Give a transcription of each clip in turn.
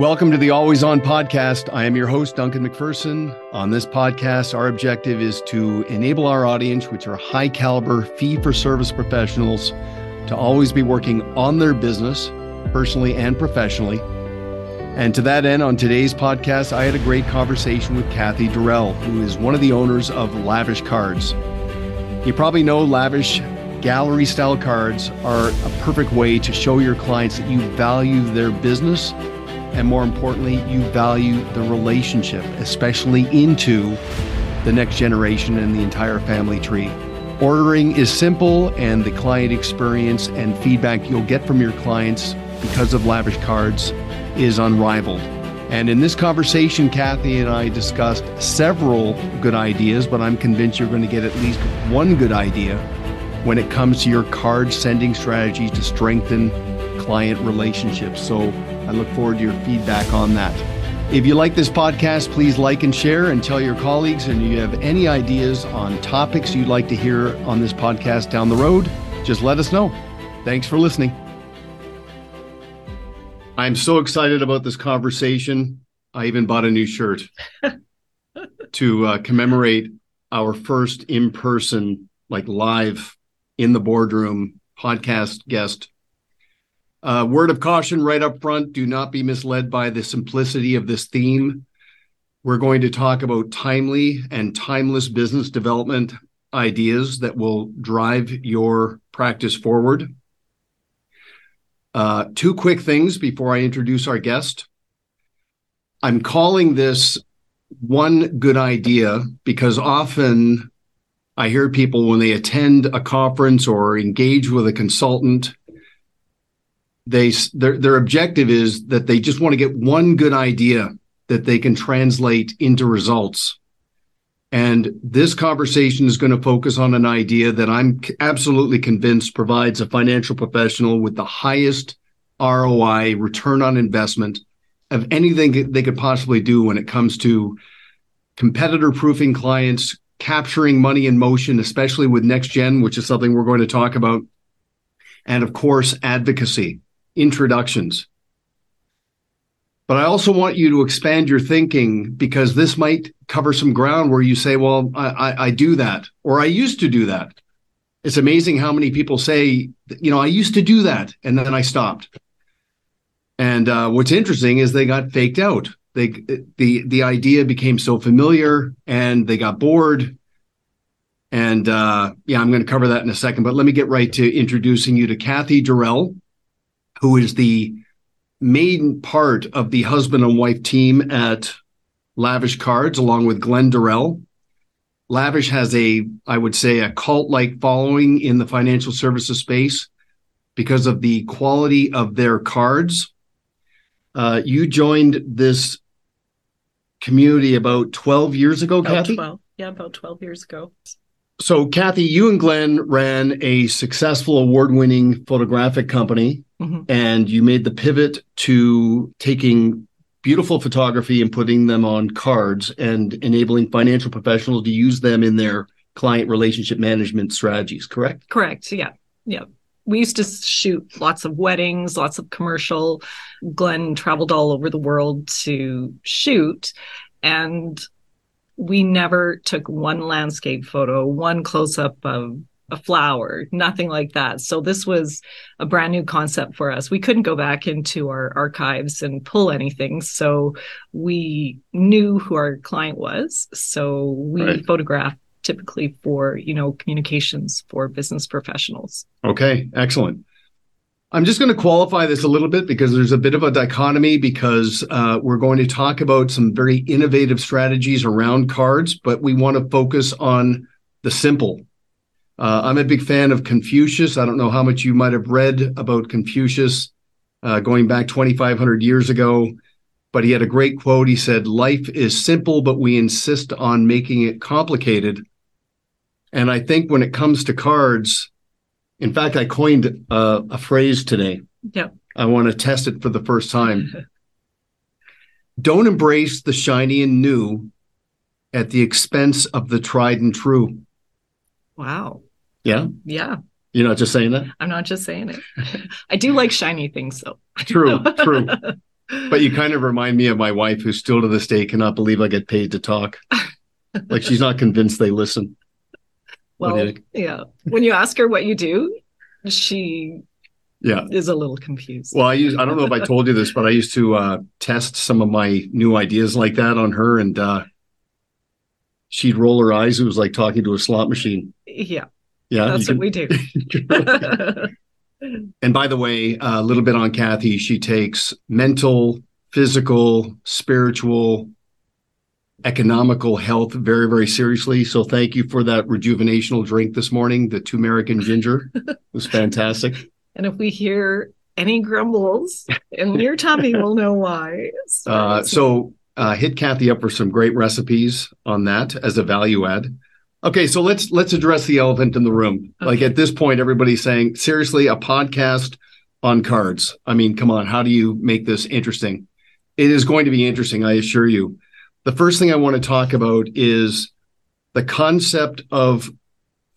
Welcome to the Always On podcast. I am your host, Duncan MacPherson. On this podcast, our objective is to enable our audience, which are high caliber fee for service professionals, to always be working on their business, personally and professionally. And to that end, on today's podcast, I had a great conversation with Cathi Durrell, who is one of the owners of Lavish Cards. You probably know Lavish gallery style cards are a perfect way to show your clients that you value their business and more importantly, you value the relationship, especially into the next generation and the entire family tree. Ordering is simple, and the client experience and feedback you'll get from your clients because of Lavish Cards is unrivaled. And in this conversation, Cathi and I discussed several good ideas, but I'm convinced you're going to get at least one good idea when it comes to your card sending strategy to strengthen client relationships. So I look forward to your feedback on that. If you like this podcast, please like and share and tell your colleagues. And if you have any ideas on topics you'd like to hear on this podcast down the road, just let us know. Thanks for listening. I'm so excited about this conversation. I even bought a new shirt to uh, commemorate our first in person, like live in the boardroom podcast guest uh, word of caution right up front do not be misled by the simplicity of this theme. We're going to talk about timely and timeless business development ideas that will drive your practice forward. Uh, two quick things before I introduce our guest. I'm calling this one good idea because often I hear people when they attend a conference or engage with a consultant they their their objective is that they just want to get one good idea that they can translate into results. And this conversation is going to focus on an idea that I'm absolutely convinced provides a financial professional with the highest ROI, return on investment of anything they could possibly do when it comes to competitor proofing clients, capturing money in motion, especially with next gen, which is something we're going to talk about. And of course, advocacy introductions. But I also want you to expand your thinking because this might cover some ground where you say, well, I, I, I do that, or I used to do that. It's amazing how many people say, you know, I used to do that, and then I stopped. And uh, what's interesting is they got faked out. They the the idea became so familiar, and they got bored. And uh, yeah, I'm going to cover that in a second. But let me get right to introducing you to Cathi Durrell who is the main part of the husband and wife team at Lavish Cards, along with Glen Durrell. Lavish has a, I would say, a cult like following in the financial services space because of the quality of their cards. Uh, you joined this community about 12 years ago, about Cathi? 12. Yeah, about 12 years ago. So, Cathi, you and Glen ran a successful award winning photographic company mm-hmm. and you made the pivot to taking beautiful photography and putting them on cards and enabling financial professionals to use them in their client relationship management strategies, correct? Correct. Yeah. Yeah. We used to shoot lots of weddings, lots of commercial. Glen traveled all over the world to shoot. And we never took one landscape photo, one close up of a flower, nothing like that. So this was a brand new concept for us. We couldn't go back into our archives and pull anything. So we knew who our client was. So we right. photographed typically for, you know, communications for business professionals. Okay, excellent. I'm just going to qualify this a little bit because there's a bit of a dichotomy because uh, we're going to talk about some very innovative strategies around cards, but we want to focus on the simple uh, I'm a big fan of Confucius. I don't know how much you might have read about Confucius uh, going back 2,500 years ago, but he had a great quote. He said, Life is simple, but we insist on making it complicated. And I think when it comes to cards, in fact, I coined uh, a phrase today. Yeah. I want to test it for the first time. Don't embrace the shiny and new at the expense of the tried and true. Wow. Yeah. Yeah. You're not just saying that? I'm not just saying it. I do like shiny things though. True, true. but you kind of remind me of my wife, who still to this day cannot believe I get paid to talk. like she's not convinced they listen. Well, yeah. When you ask her what you do, she yeah is a little confused. Well, I use I don't know if I told you this, but I used to uh, test some of my new ideas like that on her, and uh, she'd roll her eyes. It was like talking to a slot machine. Yeah, yeah, that's what can, we do. and by the way, a little bit on Cathi. She takes mental, physical, spiritual, economical health very, very seriously. So thank you for that rejuvenational drink this morning. The turmeric and ginger it was fantastic. And if we hear any grumbles in your tummy, we'll know why. So, uh, so uh, hit Cathi up for some great recipes on that as a value add. Okay, so let's let's address the elephant in the room. Okay. Like at this point, everybody's saying, seriously, a podcast on cards. I mean, come on, how do you make this interesting? It is going to be interesting, I assure you. The first thing I want to talk about is the concept of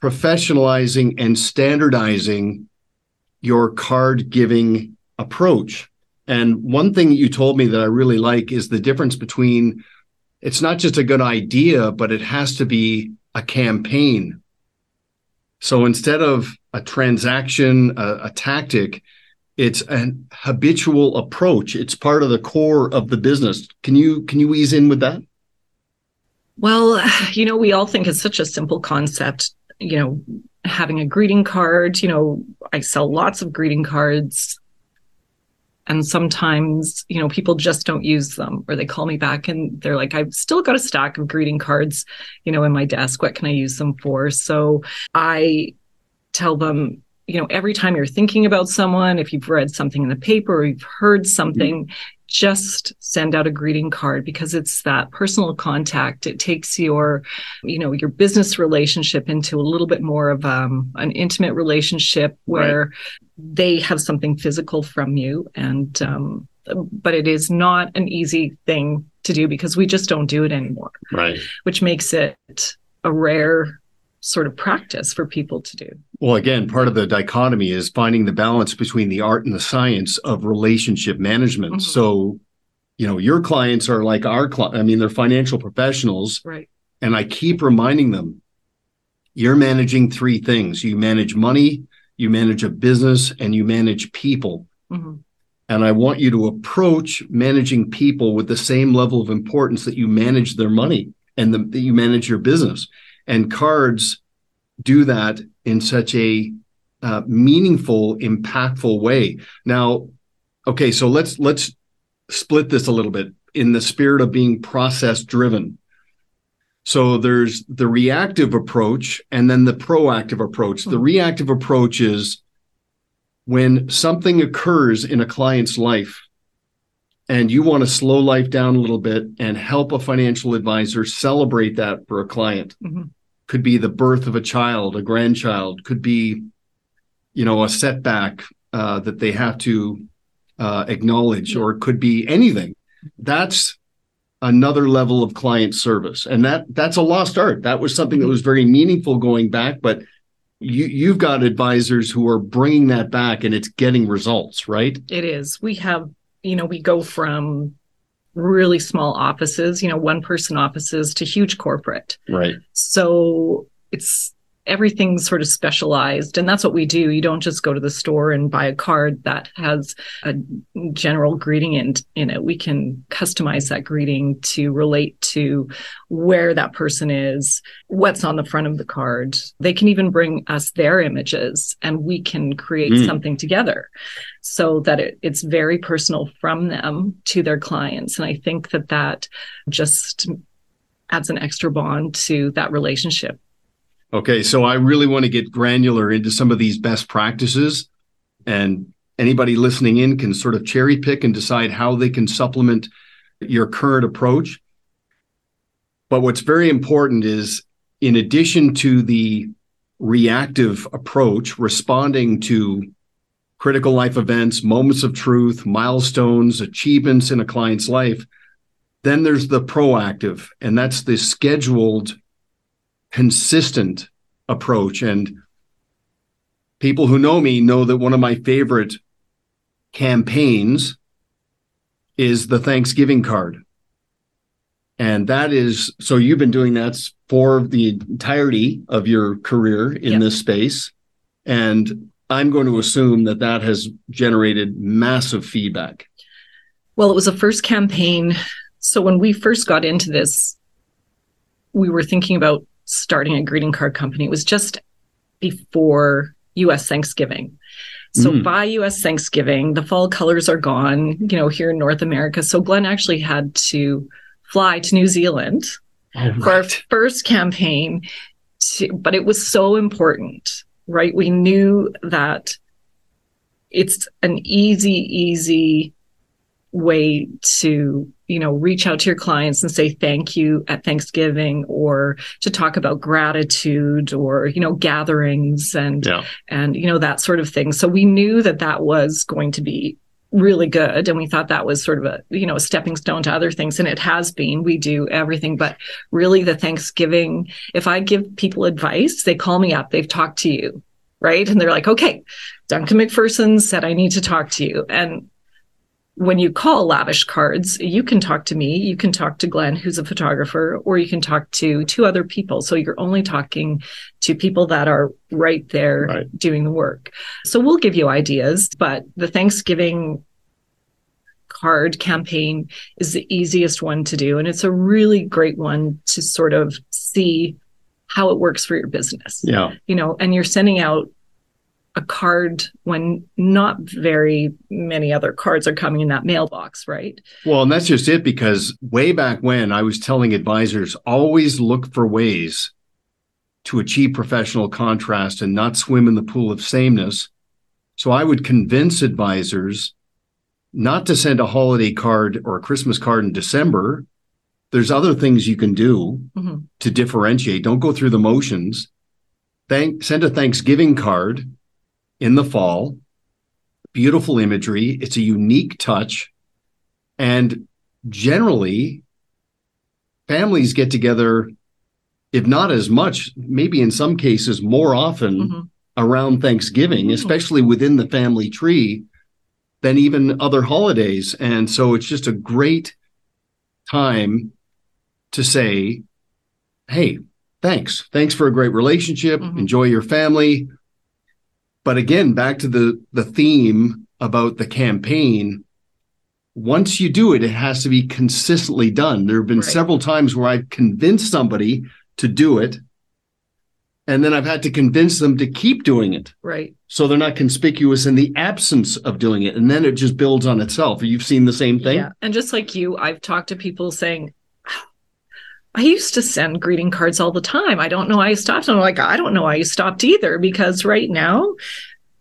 professionalizing and standardizing your card giving approach. And one thing you told me that I really like is the difference between it's not just a good idea, but it has to be a campaign. So instead of a transaction, a, a tactic, it's an habitual approach. It's part of the core of the business. Can you can you ease in with that? Well, you know, we all think it's such a simple concept. You know, having a greeting card. You know, I sell lots of greeting cards. And sometimes, you know, people just don't use them or they call me back and they're like, I've still got a stack of greeting cards, you know, in my desk. What can I use them for? So I tell them, you know, every time you're thinking about someone, if you've read something in the paper or you've heard something, mm-hmm just send out a greeting card because it's that personal contact it takes your you know your business relationship into a little bit more of um, an intimate relationship where right. they have something physical from you and um, but it is not an easy thing to do because we just don't do it anymore right which makes it a rare sort of practice for people to do. Well, again, part of the dichotomy is finding the balance between the art and the science of relationship management. Mm-hmm. So, you know, your clients are like our clients. I mean, they're financial professionals. Right. And I keep reminding them you're managing three things you manage money, you manage a business, and you manage people. Mm-hmm. And I want you to approach managing people with the same level of importance that you manage their money and the, that you manage your business and cards do that in such a uh, meaningful impactful way now okay so let's let's split this a little bit in the spirit of being process driven so there's the reactive approach and then the proactive approach the mm-hmm. reactive approach is when something occurs in a client's life and you want to slow life down a little bit and help a financial advisor celebrate that for a client mm-hmm. Could be the birth of a child a grandchild could be you know a setback uh, that they have to uh, acknowledge or it could be anything. That's another level of client service. And that that's a lost art. That was something that was very meaningful going back but you you've got advisors who are bringing that back and it's getting results right? It is. We have you know, we go from really small offices, you know, one person offices to huge corporate. Right. So it's everything's sort of specialized and that's what we do. You don't just go to the store and buy a card that has a general greeting in, in it we can customize that greeting to relate to where that person is what's on the front of the card. They can even bring us their images and we can create mm. something together so that it, it's very personal from them to their clients. And i think that that just adds an extra bond to that relationship Okay, so I really want to get granular into some of these best practices, and anybody listening in can sort of cherry pick and decide how they can supplement your current approach. But what's very important is, in addition to the reactive approach, responding to critical life events, moments of truth, milestones, achievements in a client's life, then there's the proactive, and that's the scheduled consistent approach. And people who know me know that one of my favorite campaigns is the Thanksgiving card. And that is so you've been doing that for the entirety of your career in Yeah. this space. And I'm going to assume that that has generated massive feedback. Well, it was a first campaign. So when we first got into this, we were thinking about starting a greeting card company. It was just before US Thanksgiving. So Mm. by US Thanksgiving, the fall colors are gone, you know, here in North America. So Glenn actually had to fly to New Zealand for our first campaign to, but it was so important right we knew that it's an easy easy way to you know reach out to your clients and say thank you at thanksgiving or to talk about gratitude or you know gatherings and Yeah. and you know that sort of thing. So we knew that that was going to be really good and we thought that was sort of a you know a stepping stone to other things and it has been. We do everything but really the thanksgiving if i give people advice they call me up they've talked to you right? And they're like okay duncan macpherson said i need to talk to you. And when you call lavish cards you can talk to me you can talk to glen who's a photographer or you can talk to two other people so you're only talking to people that are right there Right. doing the work so we'll give you ideas but the thanksgiving card campaign is the easiest one to do and it's a really great one to sort of see how it works for your business Yeah. you know and you're sending out a card when not very many other cards are coming in that mailbox right Well, and that's just it because way back when I was telling advisors always look for ways to achieve professional contrast and not swim in the pool of sameness. So I would convince advisors not to send a holiday card or a Christmas card in December. There's other things you can do Mhm. to differentiate. Don't go through the motions. Thank send a Thanksgiving card in the fall. Beautiful imagery. It's a unique touch. And generally, families get together, if not as much, maybe in some cases more often Mhm. around Thanksgiving, Mhm. especially within the family tree, than even other holidays. And so it's just a great time to say, hey, thanks. Thanks for a great relationship. Mhm. Enjoy your family. But again, back to the the theme about the campaign. Once you do it, it has to be consistently done. There have been Right. several times where I've convinced somebody to do it, and then I've had to convince them to keep doing it right so they're not conspicuous in the absence of doing it. And then it just builds on itself. You've seen the same thing? Yeah. And just like you, I've talked to people saying, I used to send greeting cards all the time. I don't know why I stopped. I'm like, I don't know why you stopped either, because right now,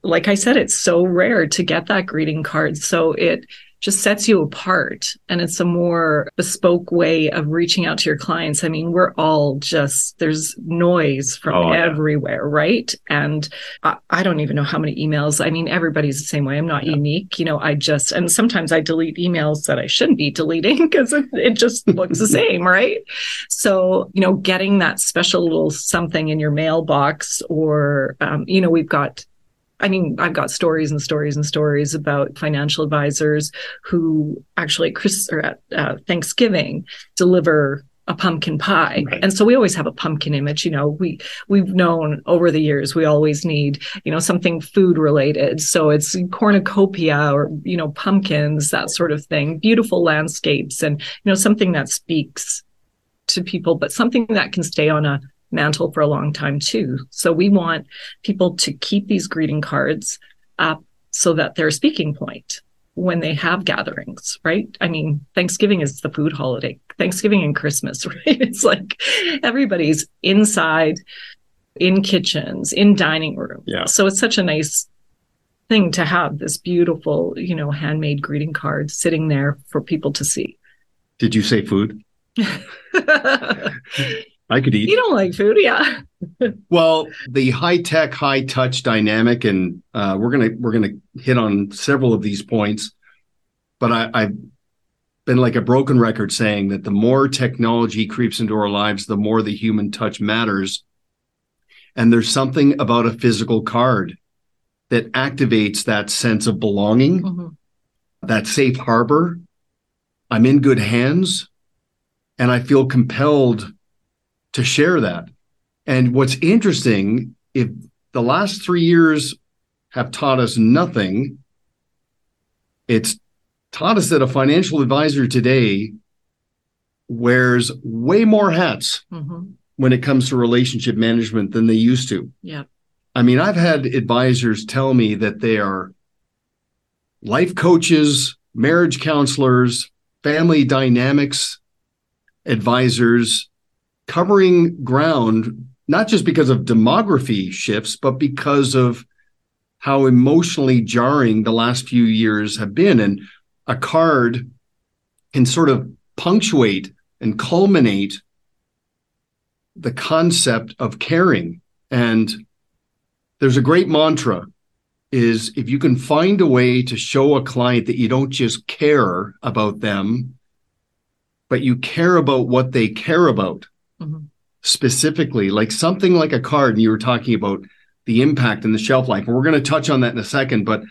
like I said, it's so rare to get that greeting card. So it just sets you apart and it's a more bespoke way of reaching out to your clients. I mean, we're all just, there's noise from Oh, yeah. everywhere, right? And I, I don't even know how many emails. I mean, everybody's the same way. I'm not Yeah. unique. You know, I just, and sometimes I delete emails that I shouldn't be deleting because it, it just looks the same, right? So, you know, getting that special little something in your mailbox, or, um, you know, we've got, I mean, I've got stories and stories and stories about financial advisors who actually at Chris or at uh, Thanksgiving deliver a pumpkin pie. Right. And so we always have a pumpkin image, you know, we we've known over the years we always need, you know, something food related. So it's cornucopia or, you know, pumpkins, that sort of thing, beautiful landscapes and, you know, something that speaks to people, but something that can stay on a mantle for a long time too. So we want people to keep these greeting cards up so that they're a speaking point when they have gatherings, right? I mean, Thanksgiving is the food holiday, Thanksgiving and Christmas, right? It's like everybody's inside, in kitchens, in dining rooms. Yeah. So it's such a nice thing to have this beautiful, you know, handmade greeting card sitting there for people to see. Did you say food? I could eat. you don't like food, yeah. Well, the high tech, high touch dynamic, and uh, we're gonna we're gonna hit on several of these points. But I, I've been like a broken record saying that the more technology creeps into our lives, the more the human touch matters. And there's something about a physical card that activates that sense of belonging, Mhm. that safe harbor, I'm in good hands and I feel compelled to share that. And what's interesting, if the last three years have taught us nothing, it's taught us that a financial advisor today wears way more hats Mm-hmm. when it comes to relationship management than they used to. Yeah. I mean, I've had advisors tell me that they are life coaches, marriage counselors, family dynamics advisors covering ground, not just because of demography shifts, but because of how emotionally jarring the last few years have been. And a card can sort of punctuate and culminate the concept of caring. And there's a great mantra is if you can find a way to show a client that you don't just care about them, but you care about what they care about Mhm. specifically, like something like a card, and you were talking about the impact and the shelf life. And we're going to touch on that in a second, but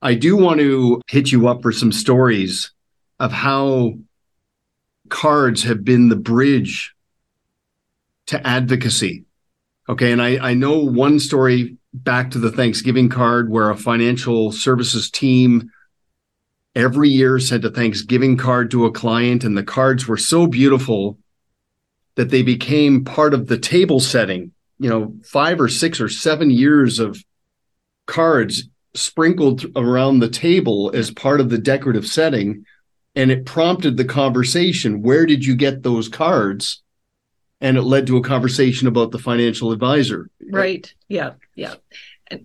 I do want to hit you up for some stories of how cards have been the bridge to advocacy. Okay. And I, I know one story back to the Thanksgiving card where a financial services team every year sent a Thanksgiving card to a client, and the cards were so beautiful that they became part of the table setting. You know, five or six or seven years of cards sprinkled around the table as part of the decorative setting. And it prompted the conversation where did you get those cards? And it led to a conversation about the financial advisor. Right. Yeah. Yeah.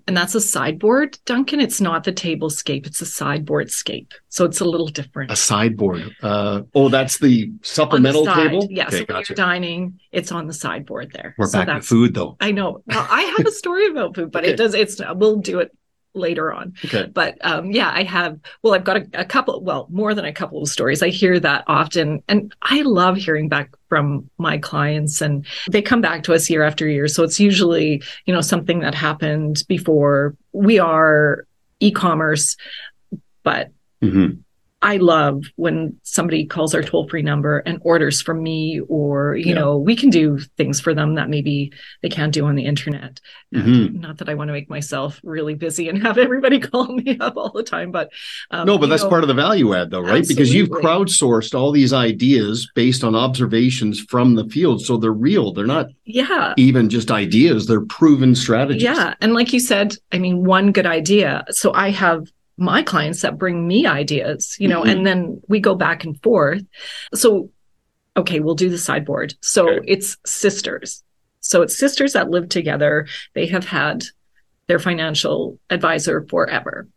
And, that's a sideboard, Duncan. It's not the table scape, it's a sideboard scape. So it's a little different. A sideboard. Uh, oh, that's the the supplemental side. table? Yeah. Okay, so when gotcha. you're dining, it's on the sideboard there. We're so back to food though. I know. Well, I have a story about food, but Okay. it does. It's we'll do it later on. Okay. But um, yeah, I have. Well, I've got a, a couple. Well, more than a couple of stories. I hear that often, and I love hearing back from my clients, and they come back to us year after year. So it's usually you know something that happened before. We are e-commerce, but Mhm. I love when somebody calls our toll free number and orders from me, or, you Yeah. know, we can do things for them that maybe they can't do on the internet. And Mhm. Not that I want to make myself really busy and have everybody call me up all the time, but um, no, but that's know, part of the value add, though, right? Because you've crowdsourced all these ideas based on observations from the field. So they're real. They're not yeah. even just ideas, they're proven strategies. Yeah. And like you said, I mean, one good idea. So I have my clients that bring me ideas, you know, Mhm. and then we go back and forth. So, okay, we'll do the sideboard. So Okay. it's sisters. So it's sisters that live together. They have had their financial advisor forever.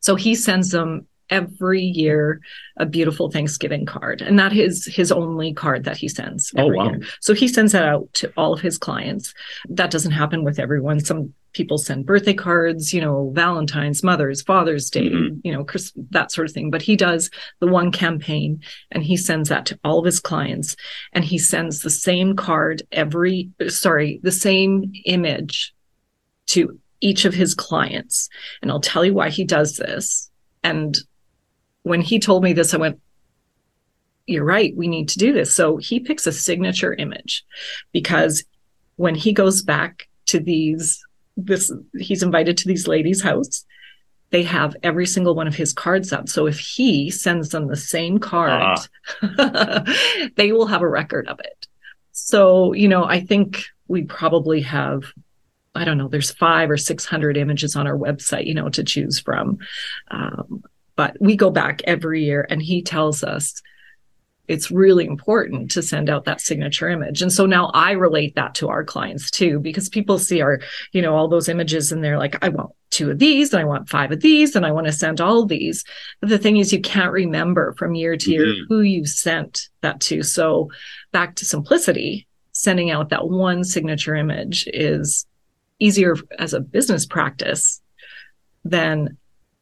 So he sends them every year a beautiful Thanksgiving card. And that is his only card that he sends. Oh, wow. year. So he sends that out to all of his clients. That doesn't happen with everyone. Some people send birthday cards, you know, Valentine's, Mother's, Father's Day, Mhm. you know, that sort of thing. But he does the one campaign and he sends that to all of his clients. And he sends the same card every, sorry, the same image to each of his clients. And I'll tell you why he does this. And when he told me this, I went, You're right. We need to do this. So he picks a signature image because when he goes back to these, this, he's invited to these ladies' house. They have every single one of his cards up. So if he sends them the same card, they will have a record of it. So, you know, I think we probably have I don't know, there's five or 600 images on our website, you know, to choose from. Um, but we go back every year and he tells us it's really important to send out that signature image. And so now I relate that to our clients too, because people see our, you know, all those images and they're like, I want two of these and I want five of these and I want to send all these. But the thing is, you can't remember from year to year Mhm. who you sent that to. So back to simplicity, sending out that one signature image is easier as a business practice than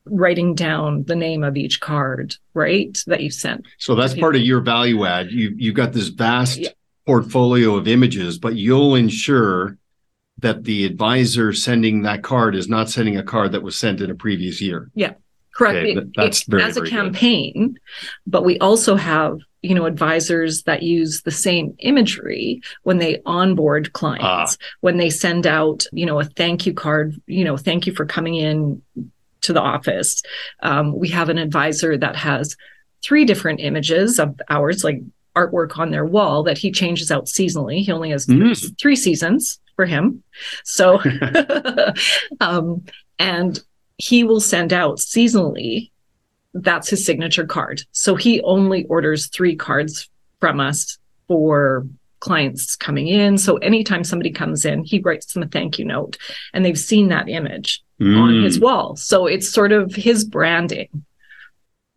writing down the name of each card, right? That you sent. So that's part of your value add. You you've got this vast Yeah. portfolio of images, but you'll ensure that the advisor sending that card is not sending a card that was sent in a previous year. Yeah. Correct. Okay, It- that's it- very, as a very good. campaign, but we also have you know advisors that use the same imagery when they onboard clients, Ah. when they send out you know a thank you card, you know thank you for coming in to the office. Um, we have an advisor that has three different images of ours, like artwork on their wall that he changes out seasonally. He only has Mm. three seasons for him. So, um, and he will send out seasonally. That's his signature card. So he only orders three cards from us for clients coming in. So anytime somebody comes in, he writes them a thank you note and they've seen that image on his Mm. wall. So it's sort of his branding.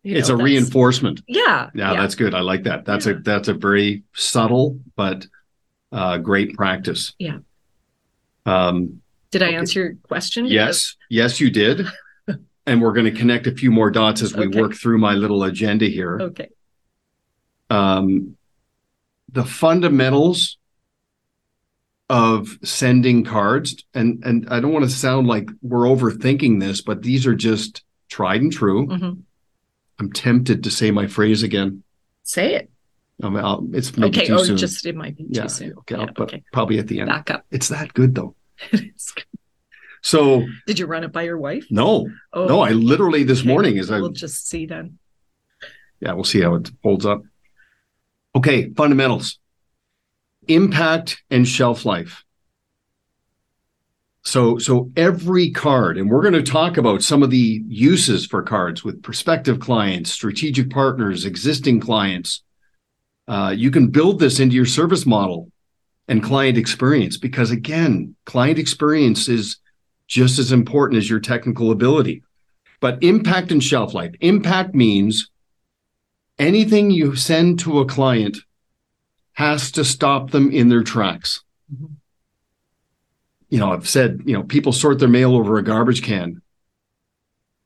You It's know, a reinforcement. Yeah. Yeah, that's good. I like that. That's a that's a very subtle but uh, great practice. Yeah. Um, Did I answer your question? yes, yes, you did. and we're going to connect a few more dots as we Okay. work through my little agenda here. Okay. um, the fundamentals of sending cards and and I don't want to sound like we're overthinking this but these are just tried and true. Mhm. I'm tempted to say my phrase again. Say it. Um, I'll, it's maybe okay. too Or soon. just it might be too yeah, soon. okay, Yeah, I'll- but okay. probably at the end. Back up. It's that good though. So Did you run it by your wife? no, Oh, no, I literally this okay. morning as I We'll just see then. yeah, we'll see how it holds up. Okay, fundamentals. Impact and shelf life. So so every card and we're going to talk about some of the uses for cards with prospective clients, strategic partners, existing clients. Uh, you can build this into your service model and client experience because again, client experience is just as important as your technical ability. But impact and shelf life. Impact means anything you send to a client has to stop them in their tracks. Mhm. You know, I've said, you know, people sort their mail over a garbage can.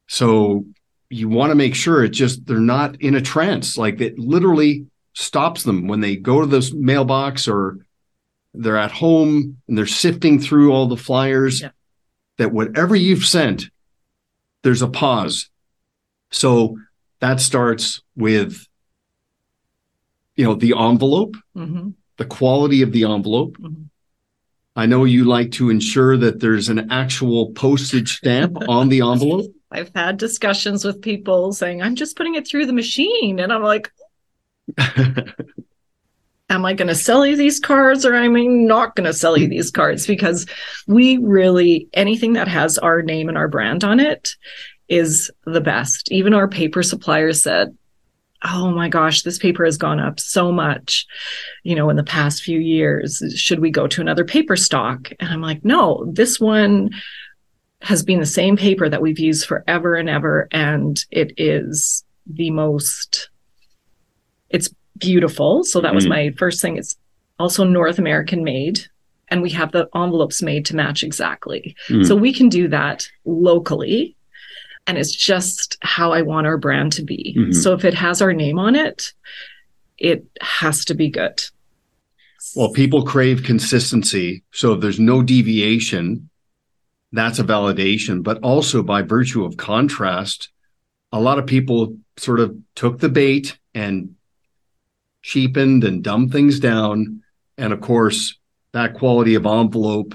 So you want to make sure it just, they're not in a trance. Like it literally stops them when they go to this mailbox or they're at home and they're sifting through all the flyers. Yeah. That whatever you've sent, there's a pause. So that starts with you know the envelope hmm the quality of the envelope Mhm. i know you like to ensure that there's an actual postage stamp on the envelope I've had discussions with people saying, I'm just putting it through the machine. And I'm like, am I going to sell you these cards or am I not going to sell you these cards? Because we really, anything that has our name and our brand on it is the best. Even our paper suppliers said, Oh my gosh, this paper has gone up so much, you know, in the past few years. Should we go to another paper stock? And I'm like, no, this one has been the same paper that we've used forever and ever. And it is the most, it's beautiful. So that was Mhm. my first thing. It's also North American made. And we have the envelopes made to match exactly. Mm. So we can do that locally. And it's just how I want our brand to be. Mhm. So if it has our name on it, it has to be good. well people crave consistency so if there's no deviation that's a validation but also by virtue of contrast a lot of people sort of took the bait and cheapened and dumbed things down and of course that quality of envelope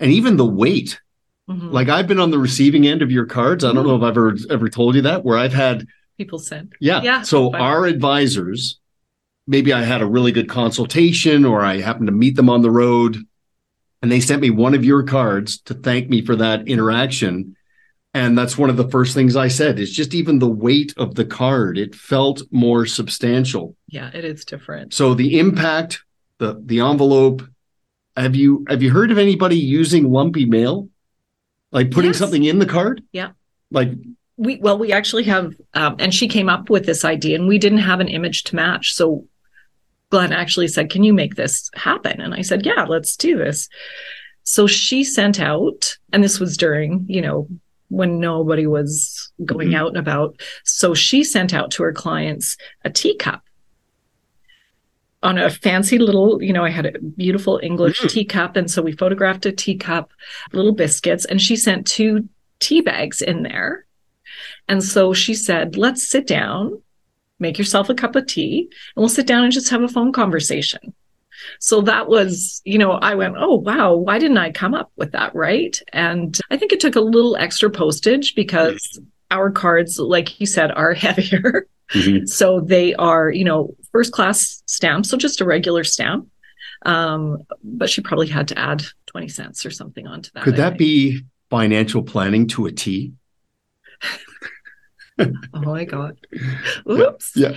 and even the weight Mhm. like i've been on the receiving end of your cards i don't know if i've ever ever told you that where i've had people send. yeah. Yeah, So fine. our advisors, maybe I had a really good consultation or I happened to meet them on the road and they sent me one of your cards to thank me for that interaction. And that's one of the first things I said is just even the weight of the card. It felt more substantial. Yeah, it is different. So the impact, the the envelope. Have you have you heard of anybody using lumpy mail? Like putting Yes. something in the card? Yeah. Like we well we actually have um, and she came up with this idea and we didn't have an image to match so glen actually said can you make this happen and i said yeah let's do this so she sent out and this was during you know when nobody was going Mhm. out and about so she sent out to her clients a teacup on a fancy little, you know, I had a beautiful English Mm. teacup. And so we photographed a teacup, little biscuits, and she sent two tea bags in there And so she said, let's sit down, make yourself a cup of tea, and we'll sit down and just have a phone conversation. So that was, you know, I went, oh, wow, why didn't I come up with that? Right. And I think it took a little extra postage because our cards, like you said, are heavier. Mm-hmm. So they are, you know, first class stamps. So just a regular stamp. Um, but she probably had to add 20 cents or something onto that. Could that be financial planning to a T? oh my God. Oops. Yeah.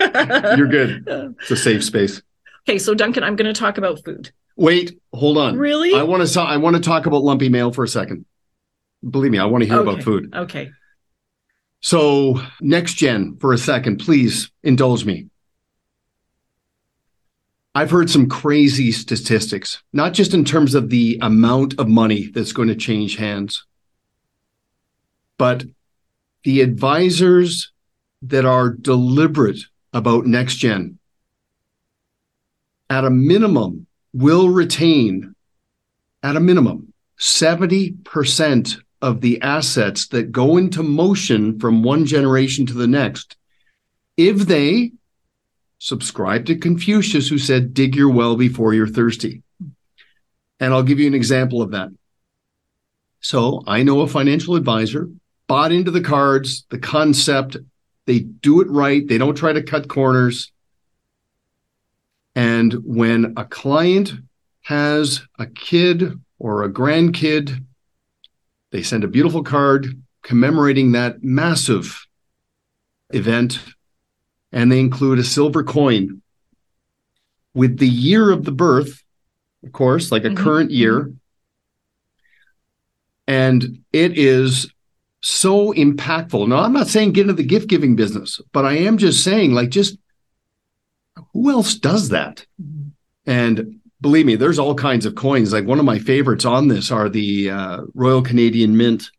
yeah. You're good. It's a safe space. Okay, so Duncan, I'm going to talk about food. Wait, hold on. Really? I want to I want to talk about lumpy mail for a second. Believe me, I want to hear okay. about food. Okay. So, next gen for a second, please indulge me. I've heard some crazy statistics, not just in terms of the amount of money that's going to change hands, but the advisors that are deliberate about next gen at a minimum will retain at a minimum 70% of the assets that go into motion from one generation to the next if they subscribe to Confucius, who said, dig your well before you're thirsty. And I'll give you an example of that. So I know a financial advisor bought into the cards, the concept. They do it right. They don't try to cut corners. And when a client has a kid or a grandkid, they send a beautiful card commemorating that massive event, and they include a silver coin with the year of the birth, of course, like a mm-hmm. current year. Mm-hmm. And it is so impactful. Now, I'm not saying get into the gift giving business, but I am just saying, like, just who else does that? Mm-hmm. And believe me, there's all kinds of coins. Like one of my favorites on this are the uh, Royal Canadian Mint.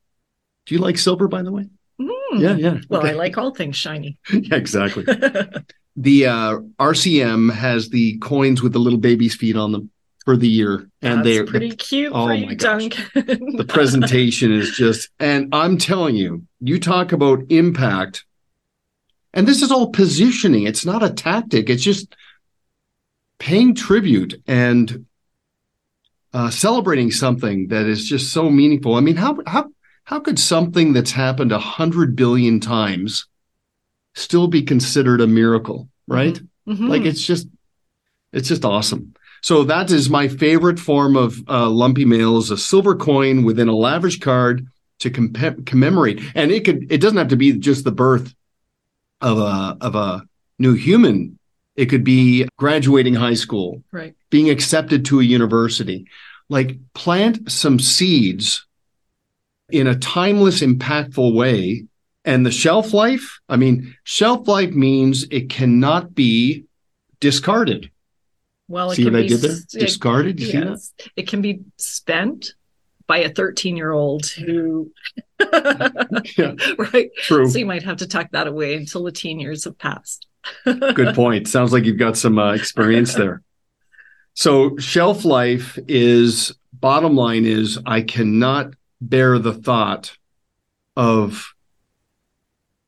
Do you like silver, by the way? Mm. Yeah, yeah. Well, okay. I like all things shiny. yeah, exactly. the uh, RCM has the coins with the little baby's feet on them for the year, and they're pretty cute. Oh my gosh, the presentation is just, and I'm telling you, you talk about impact and this is all positioning. It's not a tactic. It's just paying tribute and uh, celebrating something that is just so meaningful. I mean, how how how could something that's happened a hundred billion times still be considered a miracle? Right? Mm-hmm. mm-hmm. Like it's just it's just awesome. So that is my favorite form of uh, lumpy mail is a silver coin within a lavish card to com- commemorate. And it could it doesn't have to be just the birth of a of a new human. It could be graduating high school, right? Being accepted to a university. Like plant some seeds in a timeless, impactful way. And the shelf life, I mean, shelf life means it cannot be discarded. Well, see what I did there? Discarded. You yes, it can be spent by a 13 year old who yeah, right true so you might have to tuck that away until the teen years have passed good point sounds like you've got some uh, experience there so shelf life is bottom line is i cannot bear the thought of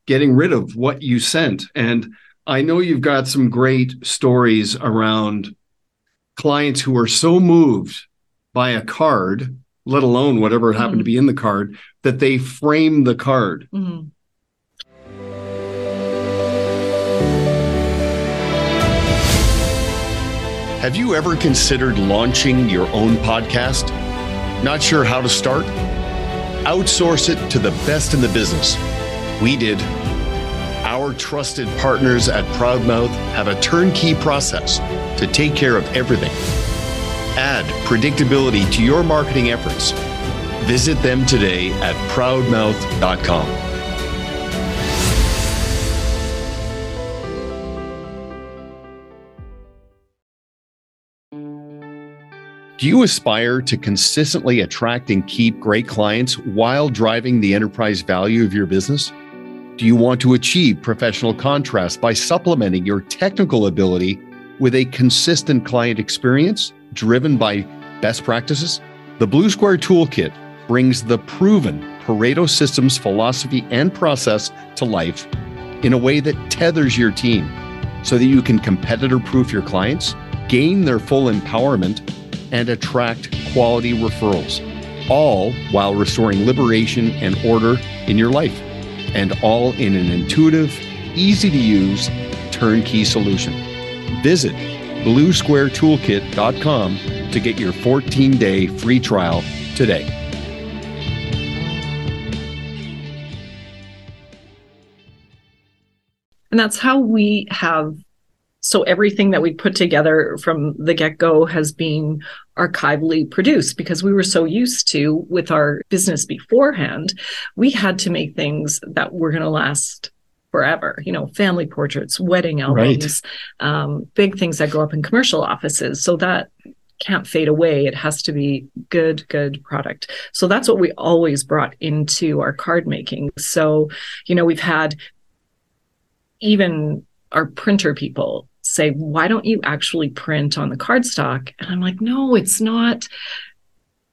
getting rid of what you sent and i know you've got some great stories around clients who are so moved by a card let alone whatever happened mm-hmm. to be in the card, that they frame the card. Mm-hmm. Have you ever considered launching your own podcast? Not sure how to start? Outsource it to the best in the business. We did. Our trusted partners at Proudmouth have a turnkey process to take care of everything Add predictability to your marketing efforts. Visit them today at proudmouth.com. Do you aspire to consistently attract and keep great clients while driving the enterprise value of your business? Do you want to achieve professional contrast by supplementing your technical ability with a consistent client experience? driven by best practices? The Blue Square Toolkit brings the proven Pareto Systems philosophy and process to life in a way that tethers your team so that you can competitor proof your clients, gain their full empowerment, and attract quality referrals, all while restoring liberation and order in your life, and all in an intuitive, easy to use, turnkey solution. Visit bluesquaretoolkit.com to get your 14 day free trial today. And that's how we have. So everything that we put together from the get go has been archivally produced because we were so used to with our business beforehand. We had to make things that were going to last forever. You know, family portraits, wedding albums, right. um, big things that go up in commercial offices. So that can't fade away. It has to be good, good product. So that's what we always brought into our card making. So, you know, we've had even our printer people say, why don't you actually print on the cardstock? And I'm like, no, it's not.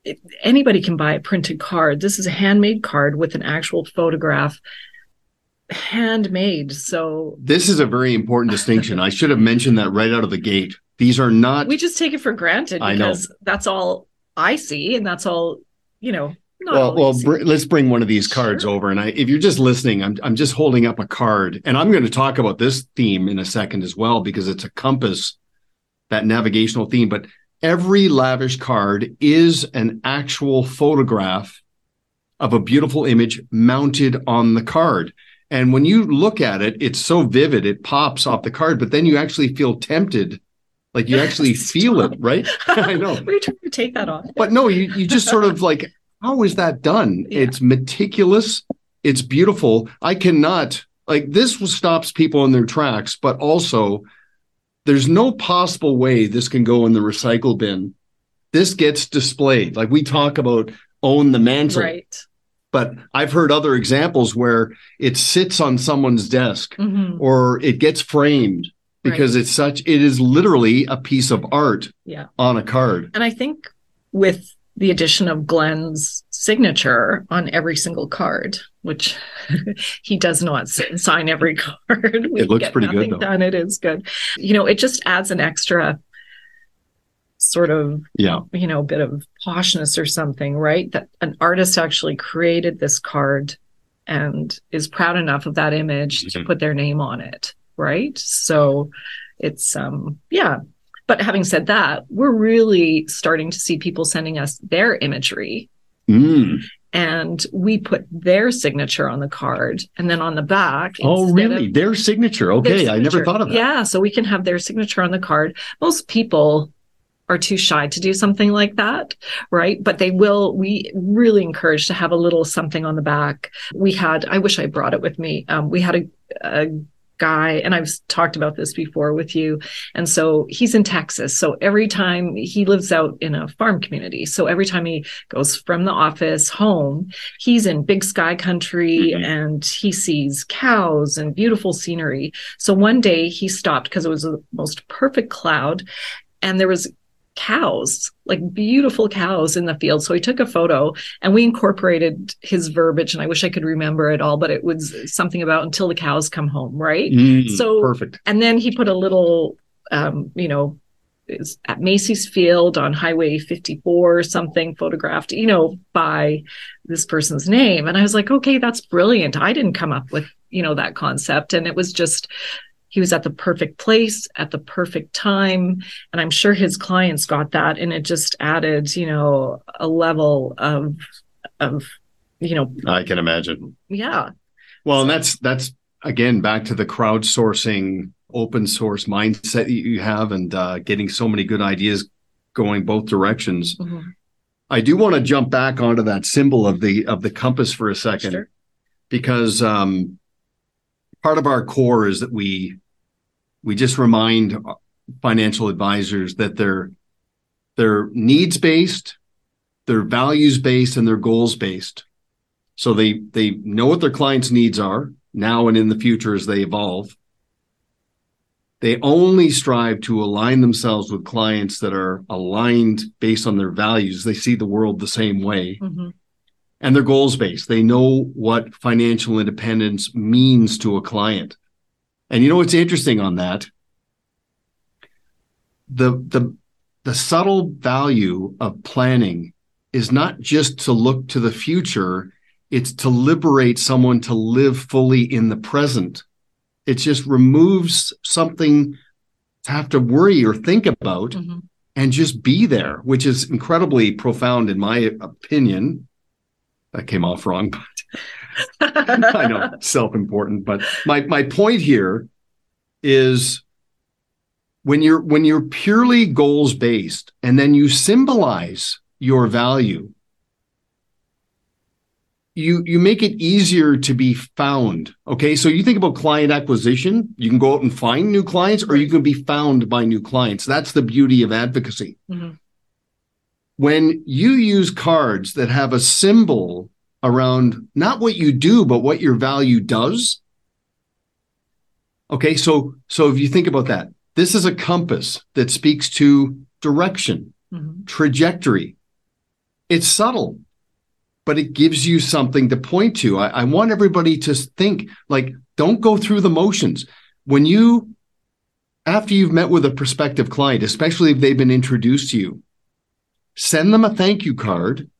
It, anybody can buy a printed card. This is a handmade card with an actual photograph handmade. So this is a very important distinction. I should have mentioned that right out of the gate. These are not. We just take it for granted because that's all I see, and that's all you know. Well, well, br- let's bring one of these cards sure. over. And I, if you're just listening, I'm I'm just holding up a card, and I'm going to talk about this theme in a second as well because it's a compass, that navigational theme. But every lavish card is an actual photograph of a beautiful image mounted on the card. And when you look at it, it's so vivid, it pops off the card, but then you actually feel tempted like you actually feel it, right? I know. We're trying to take that off. But no, you, you just sort of like, how is that done? Yeah. It's meticulous. It's beautiful. I cannot like this stops people in their tracks, but also there's no possible way this can go in the recycle bin. This gets displayed. Like we talk about own the mantle. Right. But I've heard other examples where it sits on someone's desk mm-hmm. or it gets framed because right. it's such it is literally a piece of art yeah. on a card. And I think with the addition of Glen's signature on every single card, which he does not sign every card. It looks pretty good though. Done. It is good. You know, it just adds an extra sort of yeah you know bit of poshness or something right that an artist actually created this card and is proud enough of that image mm-hmm. to put their name on it right? So it's um yeah. But having said that, we're really starting to see people sending us their imagery. Mm. And we put their signature on the card, and then on the back. Oh, really? Their signature? Okay, their signature. I never thought of that. Yeah, so we can have their signature on the card. Most people are too shy to do something like that, right? But they will, we really encourage to have a little something on the back. We had, I wish I brought it with me. Um, we had a, a guy and I've talked about this before with you. And so he's in Texas. So every time he lives out in a farm community so every time he goes from the office home he's in big sky country mm-hmm. and he sees cows and beautiful scenery. So one day he stopped because it was the most perfect cloud and there was cows, like beautiful cows in the field. So he took a photo and we incorporated his verbiage. And I wish I could remember it all, but it was something about until the cows come home, right? Mm, so perfect. And then he put a little, um, you know, at Macy's Field on Highway 54 or something photographed, you know, by this person's name. And I was like, okay, that's brilliant. I didn't come up with, you know, that concept. And it was just he was at the perfect place at the perfect time. And i'm sure his clients got that. And it just added you know a level of of you know i can imagine. Yeah. Well and that's that's again back to the crowdsourcing open source mindset that you have and uh, getting so many good ideas going both directions. Mm-hmm. i do want to jump back onto that symbol of the of the compass for a second. Sure. because um part of our core is that we we just remind financial advisors that they're they're needs based, they're values based, and they're goals based. So they they know what their clients' needs are now and in the future as they evolve. They only strive to align themselves with clients that are aligned based on their values. They see the world the same way. Mm-hmm. and they're goals based. They know what financial independence means to a client. And you know what's interesting on that? The the the subtle value of planning is not just to look to the future, it's to liberate someone to live fully in the present. It just removes something to have to worry or think about mm-hmm. and just be there, which is incredibly profound in my opinion. That came off wrong, but I know self-important. But my my point here is when you're when you're purely goals based and then you symbolize your value you you make it easier to be found okay so you think about client acquisition you can go out and find new clients or you can be found by new clients that's the beauty of advocacy mm-hmm. when you use cards that have a symbol around not what you do but what your value does okay so so if you think about that this is a compass that speaks to direction, mm-hmm. trajectory. It's subtle, but it gives you something to point to. I, I want everybody to think like, don't go through the motions. When you, after you've met with a prospective client, especially if they've been introduced to you, send them a thank you card.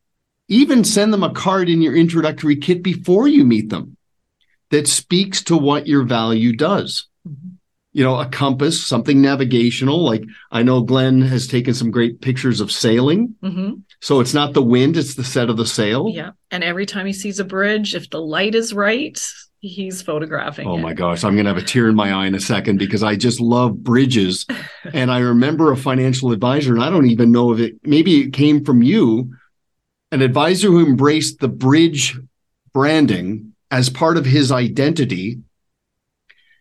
Even send them a card in your introductory kit before you meet them that speaks to what your value does. Mm-hmm you know, a compass, something navigational. Like I know Glen has taken some great pictures of sailing. Mm-hmm. So it's not the wind, it's the set of the sail. Yeah. And every time he sees a bridge, if the light is right, he's photographing. Oh it. my gosh. I'm going to have a tear in my eye in a second because I just love bridges. and I remember a financial advisor, and I don't even know if it, maybe it came from you, an advisor who embraced the bridge branding as part of his identity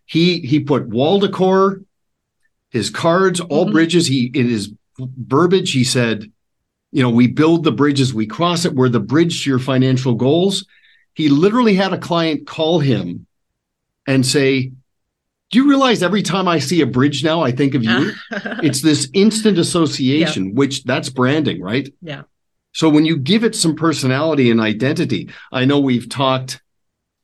he he put wall decor, his cards, all mm-hmm. bridges. He in his verbiage, he said, you know, we build the bridges, we cross it. We're the bridge to your financial goals. He literally had a client call him and say, do you realize every time I see a bridge now, I think of you? it's this instant association, yeah. which that's branding, right? Yeah. So when you give it some personality and identity, I know we've talked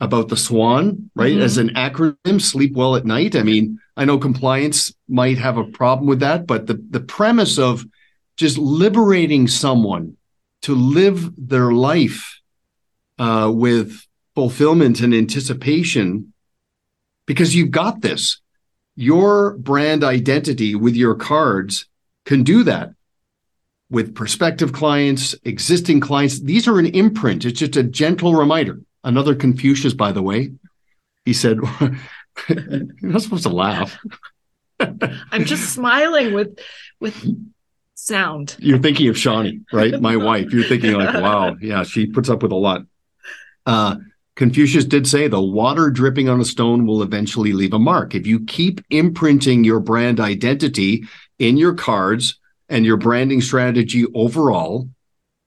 about the SWAN, right? Mm-hmm. As an acronym, sleep well at night. I mean, I know compliance might have a problem with that, but the, the premise of just liberating someone to live their life uh, with fulfillment and anticipation, because you've got this. Your brand identity with your cards can do that with prospective clients, existing clients. These are an imprint. It's just a gentle reminder another Confucius, by the way. He said, You're not supposed to laugh. I'm just smiling with with sound. You're thinking of Shawnee, right? My wife. You're thinking like, wow, yeah, she puts up with a lot. Uh, Confucius did say the water dripping on a stone will eventually leave a mark. If you keep imprinting your brand identity in your cards and your branding strategy overall,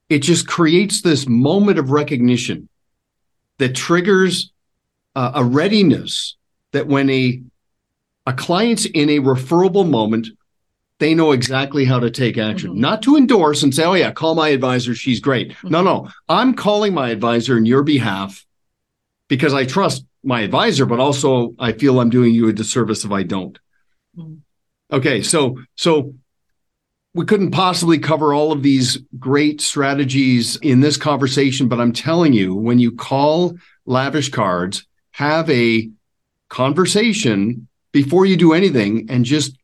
it just creates this moment of recognition that triggers uh, a readiness that when a a client's in a referable moment, they know exactly how to take action, mm-hmm. not to endorse and say, "Oh yeah, call my advisor; she's great." Mm-hmm. No, no, I'm calling my advisor in your behalf because I trust my advisor, but also I feel I'm doing you a disservice if I don't. Mm-hmm. Okay, so so we couldn't possibly cover all of these great strategies in this conversation, but I'm telling you, when you call lavish cards, have a conversation before you do anything and just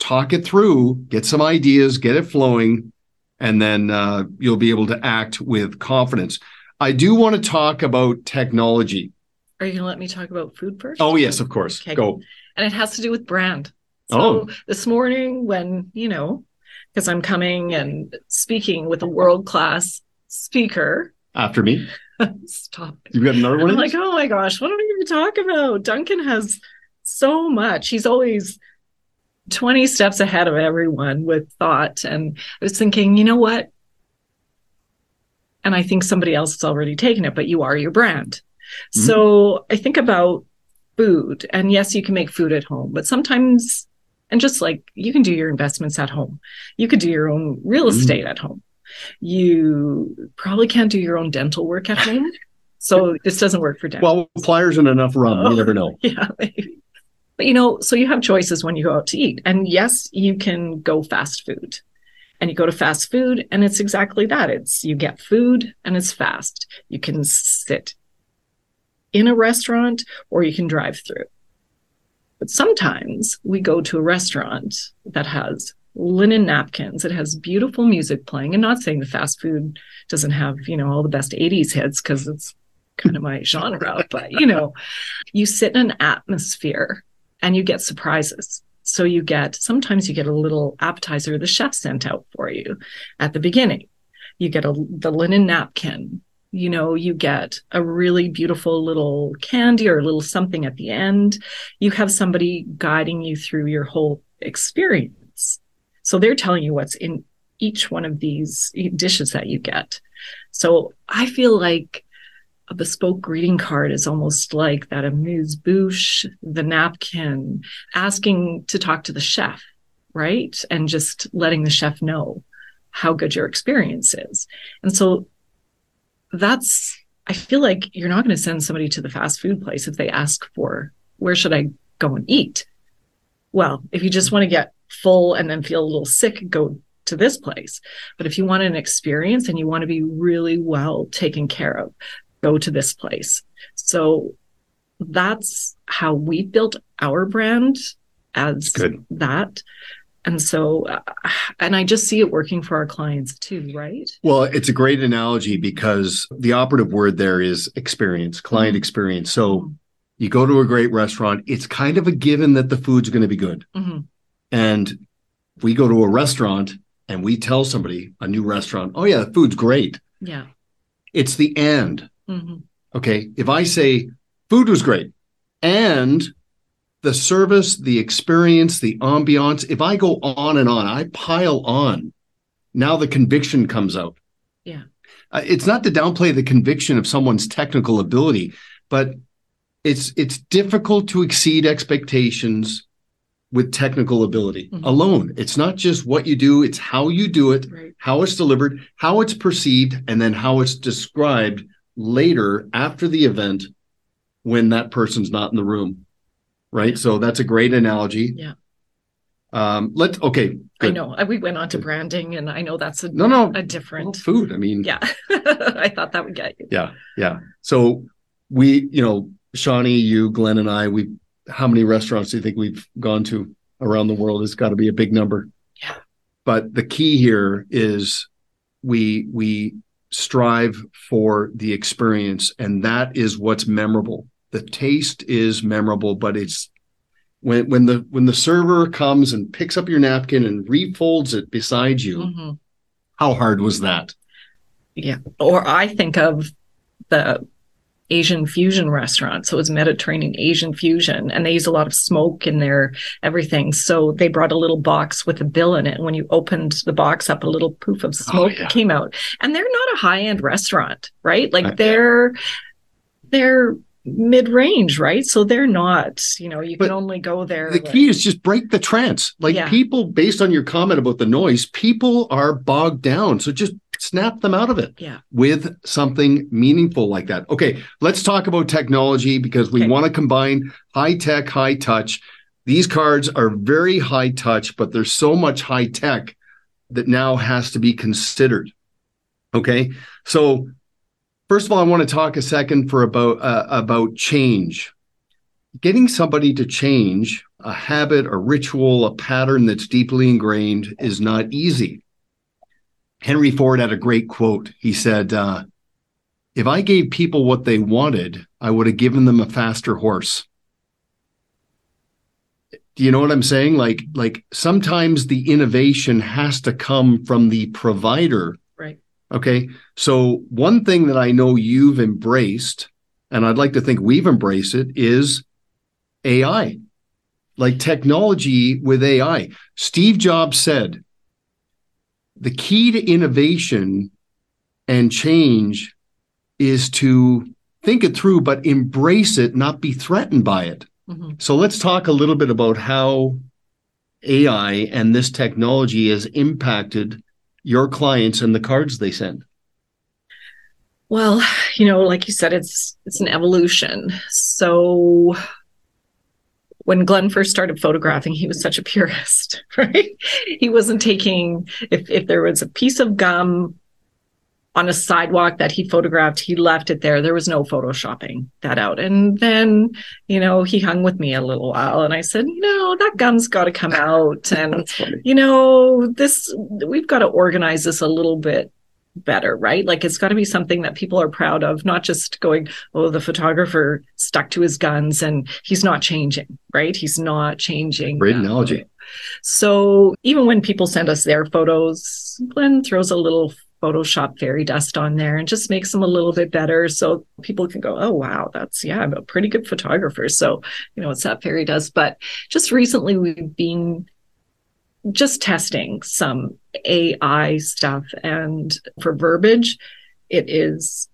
talk it through, get some ideas, get it flowing, and then uh, you'll be able to act with confidence. I do want to talk about technology. Are you going to let me talk about food first? Oh, yes, of course. Okay. Go. And it has to do with brand. So oh. this morning, when, you know, because I'm coming and speaking with a world class speaker. After me. Stop. You've got another one? I'm like, oh my gosh, what are we going to talk about? Duncan has so much. He's always 20 steps ahead of everyone with thought. And I was thinking, you know what? And I think somebody else has already taken it, but you are your brand. Mm-hmm. So I think about food. And yes, you can make food at home, but sometimes and just like you can do your investments at home, you could do your own real mm-hmm. estate mm. at home. You probably can't do your own dental work at home. So this doesn't work for dental. Well, pliers and enough rum, oh, you never know. Yeah, maybe. But you know, so you have choices when you go out to eat. And yes, you can go fast food. And you go to fast food and it's exactly that. It's you get food and it's fast. You can sit in a restaurant or you can drive through. But sometimes we go to a restaurant that has linen napkins. It has beautiful music playing. And not saying the fast food doesn't have, you know, all the best 80s hits because it's kind of my genre, but you know, you sit in an atmosphere and you get surprises. So you get sometimes you get a little appetizer the chef sent out for you at the beginning. You get a the linen napkin. You know, you get a really beautiful little candy or a little something at the end. You have somebody guiding you through your whole experience. So they're telling you what's in each one of these dishes that you get. So I feel like a bespoke greeting card is almost like that amuse bouche, the napkin, asking to talk to the chef, right? And just letting the chef know how good your experience is. And so that's, I feel like you're not going to send somebody to the fast food place if they ask for, where should I go and eat? Well, if you just want to get full and then feel a little sick, go to this place. But if you want an experience and you want to be really well taken care of, go to this place. So that's how we built our brand as Good. that. And so, uh, and I just see it working for our clients too, right? Well, it's a great analogy because the operative word there is experience, client mm-hmm. experience. So mm-hmm. you go to a great restaurant, it's kind of a given that the food's going to be good. Mm-hmm. And we go to a restaurant and we tell somebody, a new restaurant, oh, yeah, the food's great. Yeah. It's the and. Mm-hmm. Okay. If I say food was great and the service, the experience, the ambiance, if I go on and on, I pile on. Now the conviction comes out. Yeah. Uh, it's not to downplay the conviction of someone's technical ability, but it's it's difficult to exceed expectations with technical ability mm-hmm. alone. It's not just what you do, it's how you do it, right. how it's delivered, how it's perceived, and then how it's described later after the event when that person's not in the room. Right. So that's a great analogy. Yeah. Um, let's okay. Good. I know we went on to branding, and I know that's a no, no, a different well, food. I mean, yeah, I thought that would get you. Yeah, yeah. So we, you know, Shawnee, you, Glen, and I, we. How many restaurants do you think we've gone to around the world? It's got to be a big number. Yeah. But the key here is we we strive for the experience and that is what's memorable the taste is memorable but it's when when the when the server comes and picks up your napkin and refolds it beside you mm-hmm. how hard was that yeah or i think of the Asian fusion restaurant. So it was Mediterranean Asian fusion. And they use a lot of smoke in their everything. So they brought a little box with a bill in it. And when you opened the box up, a little poof of oh, smoke oh, yeah. came out. And they're not a high end restaurant, right? Like they're, they're, mid-range right so they're not you know you but can only go there the like, key is just break the trance like yeah. people based on your comment about the noise people are bogged down so just snap them out of it yeah. with something meaningful like that. Okay, let's talk about technology because we okay. want to combine high tech, high touch. These cards are very high touch, but there's so much high tech that now has to be considered. Okay, so first of all, I want to talk a second for about uh, about change. Getting somebody to change a habit, a ritual, a pattern that's deeply ingrained is not easy. Henry Ford had a great quote. He said, uh, If I gave people what they wanted, I would have given them a faster horse. Do you know what I'm saying? Like, like sometimes the innovation has to come from the provider. Okay. So one thing that I know you've embraced, and I'd like to think we've embraced it, is AI. Like technology with AI. Steve Jobs said, the key to innovation and change is to think it through, but embrace it, not be threatened by it. Mm-hmm. So let's talk a little bit about how AI and this technology has impacted your clients and the cards they send? Well, you know, like you said, it's it's an evolution. So when Glen first started photographing, he was such a purist, right? He wasn't taking if if there was a piece of gum on a sidewalk that he photographed, he left it there. There was no photoshopping that out. And then, you know, he hung with me a little while and I said, you know, that gun's got to come out. And, you know, this, we've got to organize this a little bit better, right? Like it's got to be something that people are proud of, not just going, oh, the photographer stuck to his guns and he's not changing, right? He's not changing. Great analogy. So even when people send us their photos, Glen throws a little Photoshop fairy dust on there and just makes them a little bit better so people can go, oh, wow, that's, yeah, I'm a pretty good photographer. So, you know, it's that fairy dust. But just recently, we've been just testing some AI stuff. And for verbiage, it is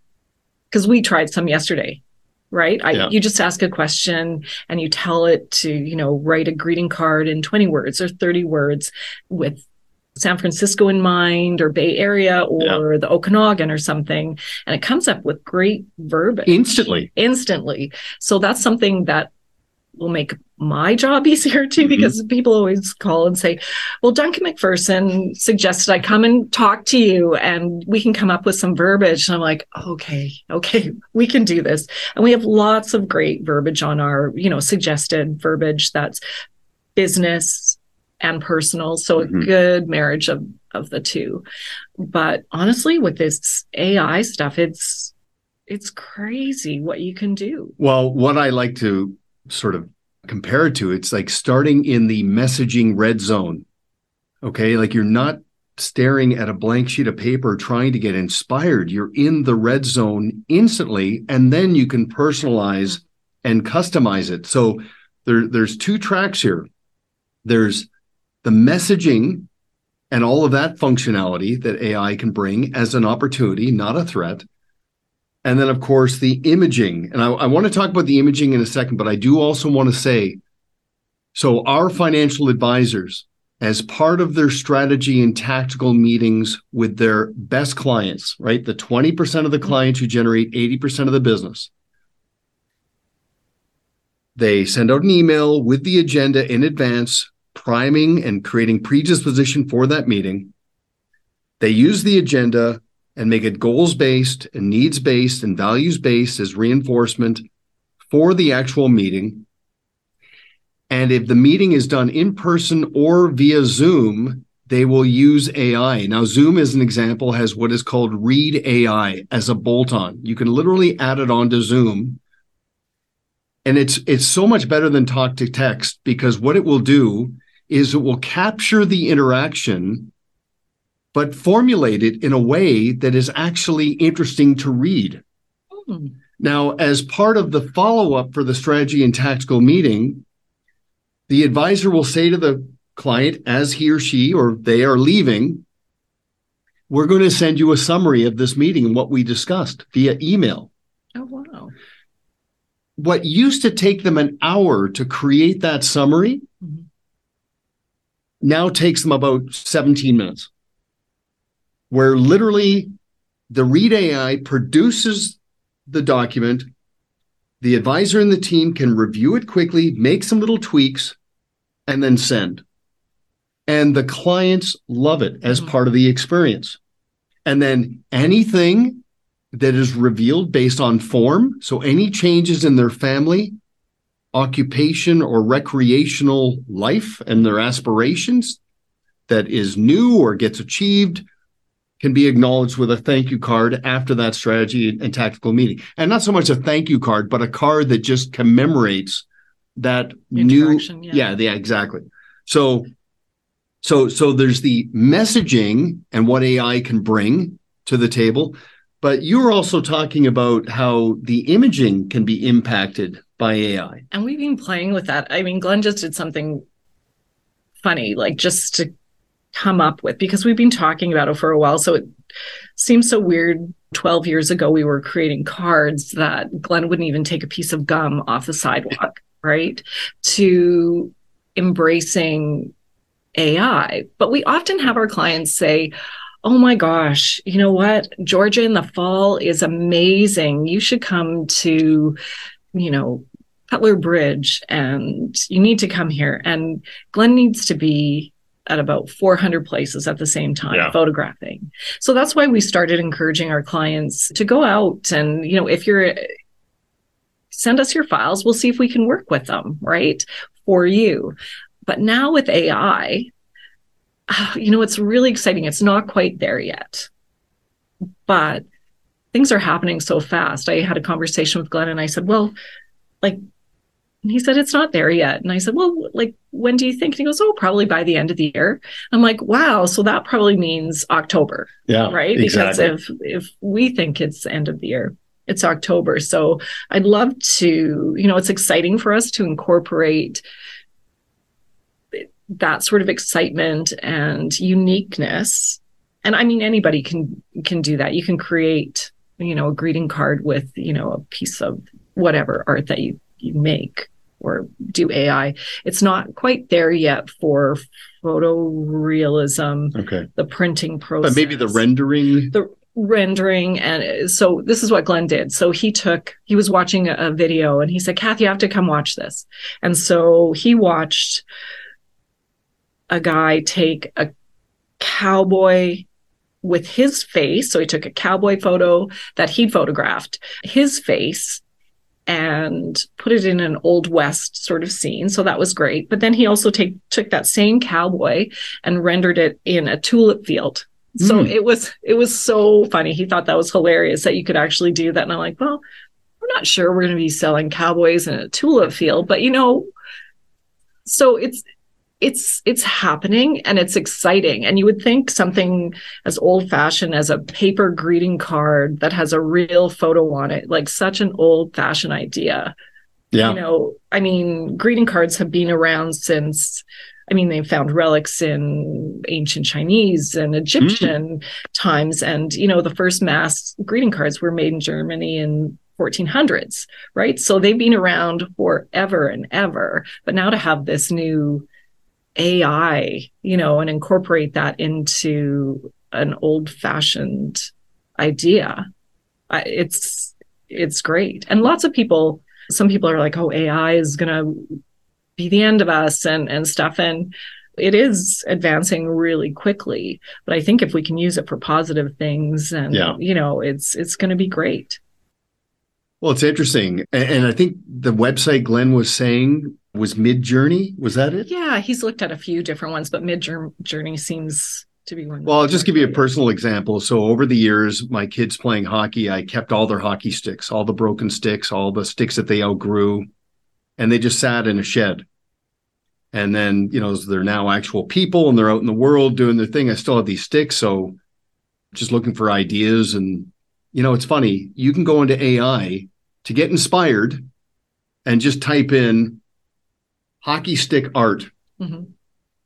because we tried some yesterday right I, yeah. you just ask a question and you tell it to you know write a greeting card in 20 words or 30 words with San Francisco in mind or Bay Area or yeah. the Okanagan or something. And it comes up with great verbiage instantly. Instantly. So that's something that will make my job easier too, mm-hmm. because people always call and say, well, Duncan MacPherson suggested I come and talk to you and we can come up with some verbiage. And I'm like, okay, okay, we can do this. And we have lots of great verbiage on our, you know, suggested verbiage that's business, and personal. So mm-hmm. a good marriage of of the two. But honestly, with this AI stuff, it's it's crazy what you can do. Well, what I like to sort of compare it to, it's like starting in the messaging red zone. Okay. Like you're not staring at a blank sheet of paper trying to get inspired. You're in the red zone instantly, and then you can personalize and customize it. So there, there's two tracks here. There's the messaging and all of that functionality that AI can bring as an opportunity, not a threat. And then, of course, the imaging. And I, I want to talk about the imaging in a second, but I do also want to say so, our financial advisors, as part of their strategy and tactical meetings with their best clients, right? The 20% of the clients who generate 80% of the business, they send out an email with the agenda in advance priming and creating predisposition for that meeting. They use the agenda and make it goals based and needs based and values based as reinforcement for the actual meeting. And if the meeting is done in person or via Zoom, they will use AI. Now, Zoom, as an example, has what is called Read AI as a bolt on. You can literally add it onto Zoom. And it's it's so much better than talk to text because what it will do is it will capture the interaction, but formulate it in a way that is actually interesting to read. Mm. Now, as part of the follow up for the strategy and tactical meeting, the advisor will say to the client, as he or she or they are leaving, we're going to send you a summary of this meeting and what we discussed via email. What used to take them an hour to create that summary mm-hmm now takes them about 17 minutes, where literally the Read AI produces the document. The advisor and the team can review it quickly, make some little tweaks, and then send. And the clients love it as mm-hmm. part of the experience. And then anything that is revealed based on form, so any changes in their family, occupation or recreational life and their aspirations that is new or gets achieved can be acknowledged with a thank you card after that strategy and tactical meeting. And not so much a thank you card, but a card that just commemorates that new yeah. yeah, yeah, exactly. So so so there's the messaging and what AI can bring to the table, but you were also talking about how the imaging can be impacted by AI. And we've been playing with that. I mean, Glen just did something funny, like just to come up with, because we've been talking about it for a while. So it seems so weird. 12 years ago, we were creating cards that Glen wouldn't even take a piece of gum off the sidewalk, right? To embracing AI. But we often have our clients say, oh my gosh, you know what? Georgia in the fall is amazing. You should come to, you know, Cutler Bridge and you need to come here. And Glen needs to be at about 400 places at the same time yeah. photographing. So that's why we started encouraging our clients to go out and, you know, if you're, send us your files, we'll see if we can work with them, right? For you. But now with AI, you know, it's really exciting. It's not quite there yet, but things are happening so fast. I had a conversation with Glen and I said, well, like, and he said, it's not there yet. And I said, well, like, when do you think? And he goes, oh, probably by the end of the year. I'm like, wow. So that probably means October. Yeah. Right. Exactly. Because if, if we think it's end of the year, it's October. So I'd love to, you know, it's exciting for us to incorporate that sort of excitement and uniqueness. And i mean anybody can can do that. You can create you know a greeting card with you know a piece of whatever art that you you make or do ai it's not quite there yet for photorealism okay. the printing process but maybe the rendering? The rendering and so this is what glen did. So he took he was watching a, a video and he said cathi you have to come watch this. And so he watched a guy take a cowboy with his face. So he took a cowboy photo that he photographed, his face, and put it in an old west sort of scene. So that was great. But then he also take, took that same cowboy and rendered it in a tulip field. So mm. it was it was so funny. He thought that was hilarious that you could actually do that. And I'm like, well, we're not sure we're going to be selling cowboys in a tulip field, but you know, so it's it's it's happening and it's exciting. And you would think something as old fashioned as a paper greeting card that has a real photo on it like such an old fashioned idea yeah. you know i mean greeting cards have been around since i mean they found relics in ancient chinese and egyptian mm. times. And you know the first mass greeting cards were made in germany in 1400s right? So they've been around forever and ever. But now to have this new AI, you know, and incorporate that into an old fashioned idea. It's it's great. And lots of people, some people are like, oh, AI is gonna be the end of us and and stuff. And it is advancing really quickly. But I think if we can use it for positive things and yeah. you know, it's it's gonna be great. Well, it's interesting. And I think the website Glen was saying was Midjourney. Was that it? Yeah, he's looked at a few different ones, but Midjourney seems to be one. Well, I'll just give you a personal example. So over the years, my kids playing hockey, I kept all their hockey sticks, all the broken sticks, all the sticks that they outgrew, and they just sat in a shed. And then, you know, they're now actual people and they're out in the world doing their thing. I still have these sticks. So just looking for ideas. And, you know, it's funny. You can go into AI to get inspired and just type in hockey stick art. Mm-hmm.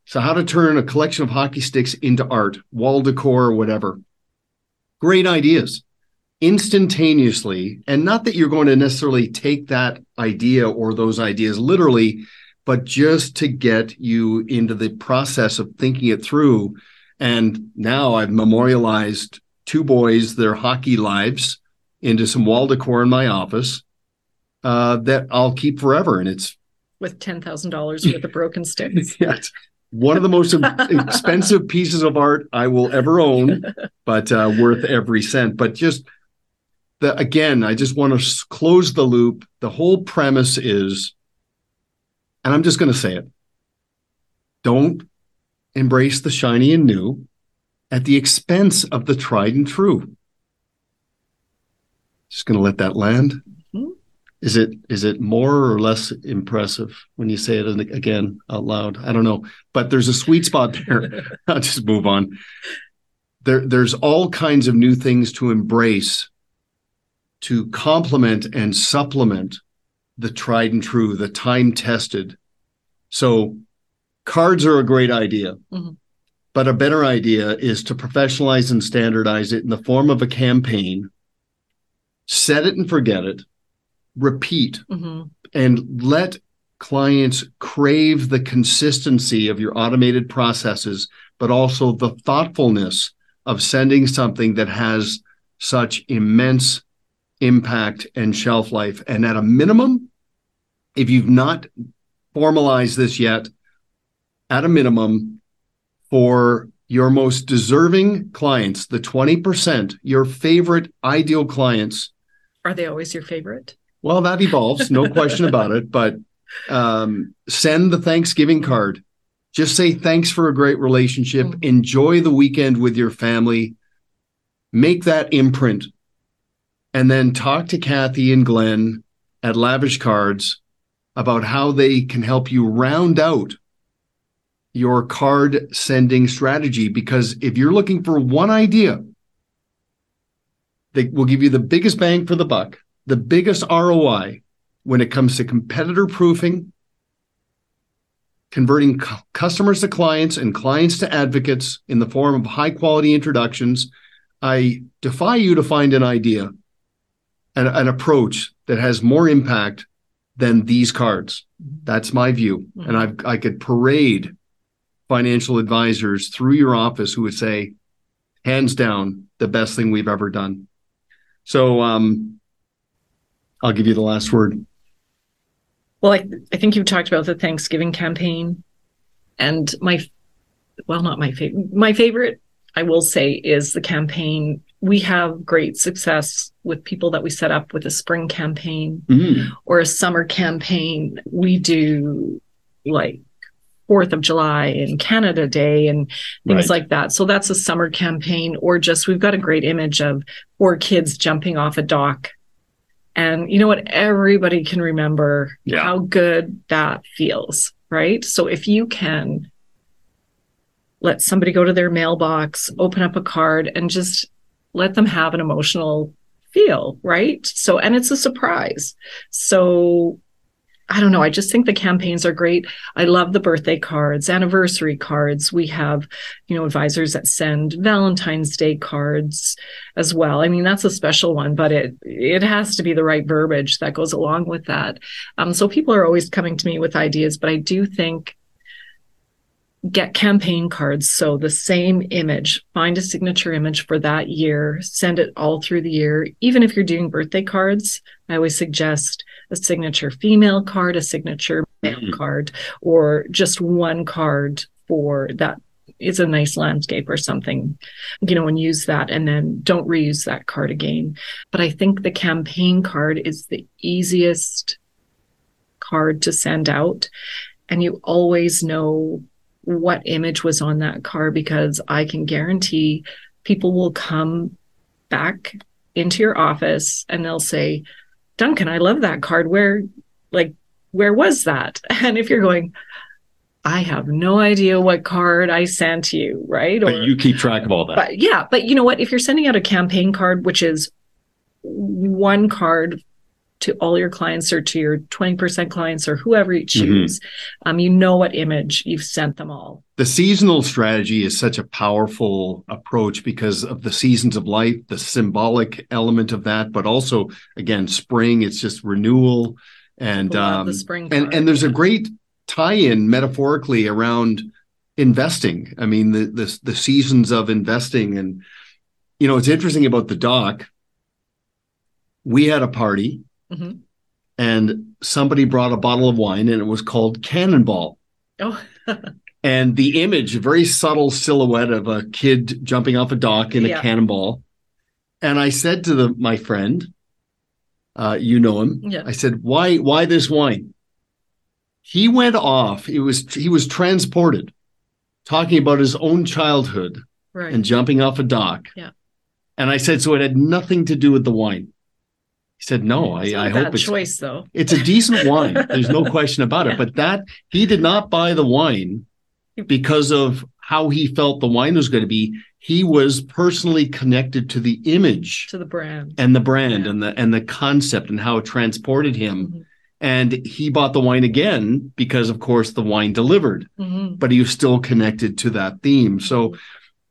So, how to turn a collection of hockey sticks into art, wall decor, or whatever. Great ideas instantaneously. And not that you're going to necessarily take that idea or those ideas literally, but just to get you into the process of thinking it through. And now I've memorialized two boys, their hockey lives into some wall decor in my office uh, that I'll keep forever. And it's with ten thousand dollars worth of broken sticks. yes. One of the most expensive pieces of art I will ever own, but uh, worth every cent. But just the again, I just want to close the loop. The whole premise is, and I'm just going to say it: don't embrace the shiny and new at the expense of the tried and true. Just going to let that land. Is it is it more or less impressive when you say it again out loud? I don't know, but there's a sweet spot there. I'll just move on. There, there's all kinds of new things to embrace, to complement and supplement the tried and true, the time tested. So, cards are a great idea, mm-hmm. but a better idea is to professionalize and standardize it in the form of a campaign. Set it and forget it repeat mm-hmm. and let clients crave the consistency of your automated processes, but also the thoughtfulness of sending something that has such immense impact and shelf life. And at a minimum, if you've not formalized this yet, at a minimum, for your most deserving clients, the 20%, your favorite ideal clients. Are they always your favorite? Well, that evolves, no question about it. But um, send the Thanksgiving card. Just say thanks for a great relationship. Mm-hmm. Enjoy the weekend with your family. Make that imprint. And then talk to Cathi and Glen at Lavish Cards about how they can help you round out your card sending strategy because if you're looking for one idea that will give you the biggest bang for the buck, the biggest ROI when it comes to competitor proofing, converting cu- customers to clients and clients to advocates in the form of high quality introductions, I defy you to find an idea, an, an approach that has more impact than these cards. That's my view. Mm-hmm. And I've, I could parade financial advisors through your office who would say, hands down, the best thing we've ever done. So um, I'll give you the last word. Well, I, I think you talked about the Thanksgiving campaign, and my, well, not my favorite. My favorite, I will say, is the campaign. We have great success with people that we set up with a spring campaign mm. or a summer campaign. We do like Fourth of July and Canada Day and things right. like that. So that's a summer campaign, or just we've got a great image of four kids jumping off a dock. And you know what? Everybody can remember yeah. how good that feels, right? So if you can let somebody go to their mailbox, open up a card, and just let them have an emotional feel, right? So, and it's a surprise. So I don't know. I just think the campaigns are great. I love the birthday cards, anniversary cards. We have, you know, advisors that send Valentine's Day cards as well. I mean, that's a special one, but it it has to be the right verbiage that goes along with that. Um, so people are always coming to me with ideas, but I do think get campaign cards. So the same image, find a signature image for that year, send it all through the year. Even if you're doing birthday cards, I always suggest a signature female card, a signature male mm-hmm. card, or just one card for that is a nice landscape or something, you know, and use that and then don't reuse that card again. But I think the campaign card is the easiest card to send out. And you always know what image was on that card because I can guarantee people will come back into your office and they'll say, Duncan, I love that card. Where, like, where was that? And if you're going, I have no idea what card I sent you, right? Or, but you keep track of all that. But yeah, but you know what? If you're sending out a campaign card, which is one card to all your clients or to your 20% clients or whoever you mm-hmm. choose. Mm-hmm. Um, you know what image you've sent them all. The seasonal strategy is such a powerful approach because of the seasons of life, the symbolic element of that, but also again, spring, it's just renewal. And um, the spring and, and there's a great tie-in metaphorically around investing. I mean, the, the the seasons of investing. And you know, it's interesting about the doc. We had a party Mm-hmm. And somebody brought a bottle of wine and it was called Cannonball. Oh. and the image, a very subtle silhouette of a kid jumping off a dock in yeah. a cannonball. And I said to the, my friend, uh, you know him. Yeah. I said, why, why this wine? He went off. It was, he was transported talking about his own childhood right. and jumping off a dock. Yeah. And I said, so it had nothing to do with the wine. He said, "No, I, I hope it's choice though. It's a decent wine. There's no question about yeah. it. But that he did not buy the wine because of how he felt the wine was going to be. He was personally connected to the image, to the brand, and the brand, yeah. and the and the concept, and how it transported him. Mm-hmm. And he bought the wine again because, of course, the wine delivered. Mm-hmm. But he was still connected to that theme. So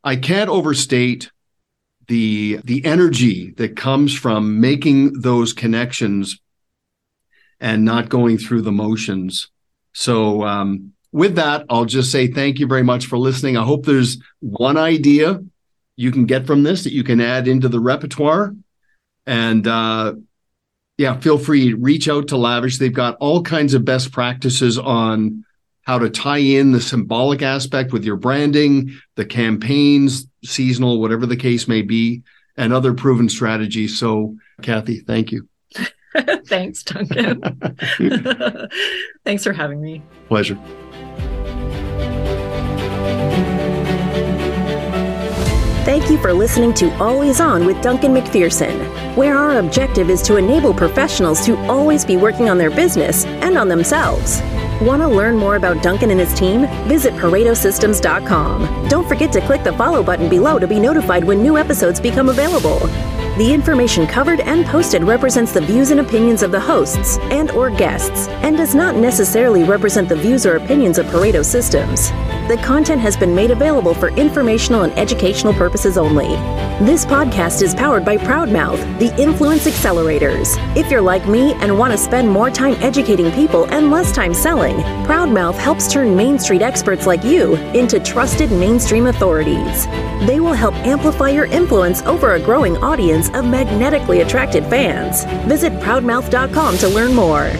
I can't overstate the the energy that comes from making those connections and not going through the motions. So um, with that, I'll just say thank you very much for listening. I hope there's one idea you can get from this that you can add into the repertoire. And uh, yeah, feel free to reach out to Lavish. They've got all kinds of best practices on how to tie in the symbolic aspect with your branding, the campaigns, seasonal, whatever the case may be, and other proven strategies. So, Cathi, thank you. Thanks, Duncan. Thanks for having me. Pleasure. Thank you for listening to Always On with Duncan MacPherson, where our objective is to enable professionals to always be working on their business and on themselves. Want to learn more about Duncan and his team? Visit ParetoSystems.com. Don't forget to click the follow button below to be notified when new episodes become available. The information covered and posted represents the views and opinions of the hosts and or guests and does not necessarily represent the views or opinions of Pareto Systems. The content has been made available for informational and educational purposes only. This podcast is powered by Proudmouth, the Influence Accelerators. If you're like me and want to spend more time educating people and less time selling, Proudmouth helps turn Main Street experts like you into trusted mainstream authorities. They will help amplify your influence over a growing audience of magnetically attracted fans. Visit proudmouth.com to learn more.